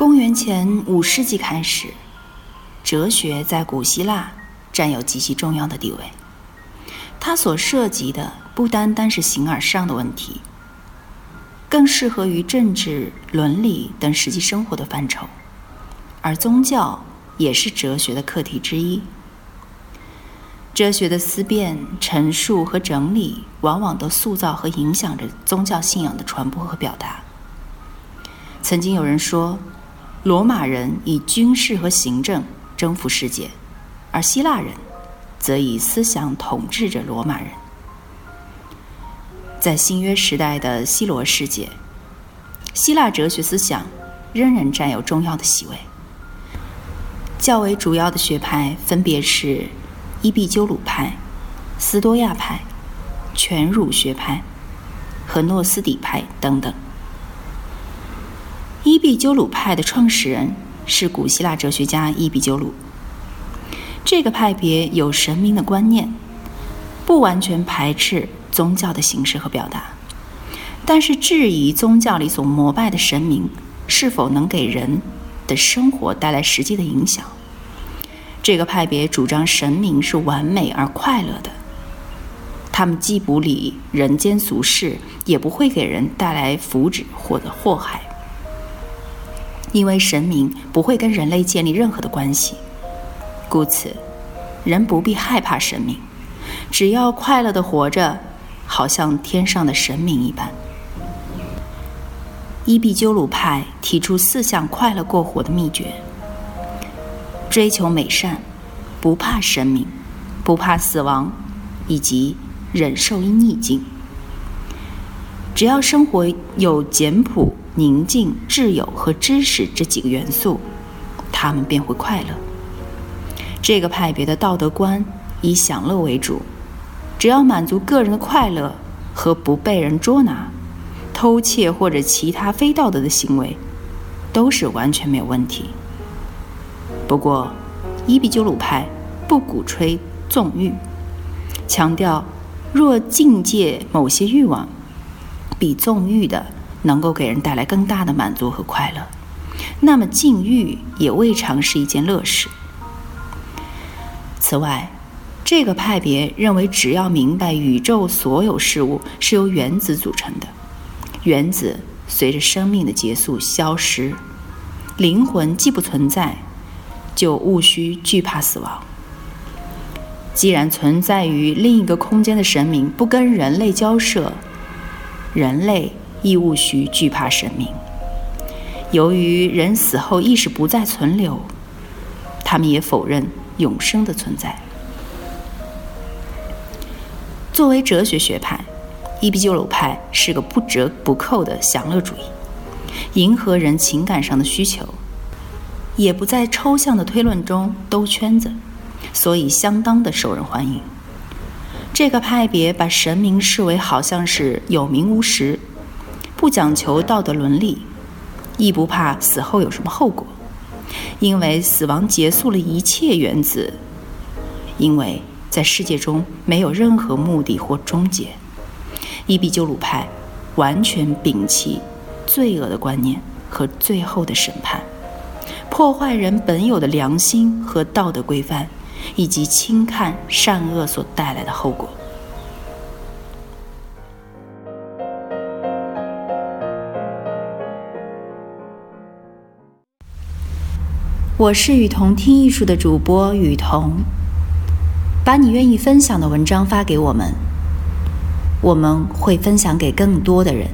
公元前五世纪开始，哲学在古希腊占有极其重要的地位。它所涉及的不单单是形而上的问题，更适合于政治、伦理等实际生活的范畴。而宗教也是哲学的课题之一。哲学的思辨、陈述和整理，往往都塑造和影响着宗教信仰的传播和表达。曾经有人说。罗马人以军事和行政征服世界，而希腊人则以思想统治着罗马人。在新约时代的希罗世界，希腊哲学思想仍然占有重要的席位。较为主要的学派分别是伊壁鸠鲁派、斯多亚派、全儒学派和诺斯底派等等。伊壁鸠鲁派的创始人是古希腊哲学家伊壁鸠鲁。这个派别有神明的观念，不完全排斥宗教的形式和表达，但是质疑宗教里所膜拜的神明是否能给人的生活带来实际的影响。这个派别主张神明是完美而快乐的，他们既不理人间俗事，也不会给人带来福祉或者祸害。因为神明不会跟人类建立任何的关系，故此，人不必害怕神明，只要快乐的活着，好像天上的神明一般。伊壁鸠鲁派提出四项快乐过活的秘诀：追求美善，不怕神明，不怕死亡，以及忍受逆境。只要生活有简朴。宁静、挚友和知识这几个元素，他们便会快乐。这个派别的道德观以享乐为主，只要满足个人的快乐和不被人捉拿，偷窃或者其他非道德的行为都是完全没有问题。不过，伊壁鸠鲁派不鼓吹纵欲，强调若境界某些欲望比纵欲的。能够给人带来更大的满足和快乐，那么禁欲也未尝是一件乐事。此外，这个派别认为，只要明白宇宙所有事物是由原子组成的，原子随着生命的结束消失，灵魂既不存在，就毋需惧怕死亡。既然存在于另一个空间的神明不跟人类交涉，人类。亦勿需惧怕神明。由于人死后意识不再存留，他们也否认永生的存在。作为哲学学派，伊壁鸠鲁派是个不折不扣的享乐主义，迎合人情感上的需求，也不在抽象的推论中兜圈子，所以相当的受人欢迎。这个派别把神明视为好像是有名无实。不讲求道德伦理，亦不怕死后有什么后果，因为死亡结束了一切原子，因为在世界中没有任何目的或终结。伊壁鸠鲁派完全摒弃罪恶的观念和最后的审判，破坏人本有的良心和道德规范，以及轻看善恶所带来的后果。我是雨桐听艺术的主播雨桐，把你愿意分享的文章发给我们，我们会分享给更多的人。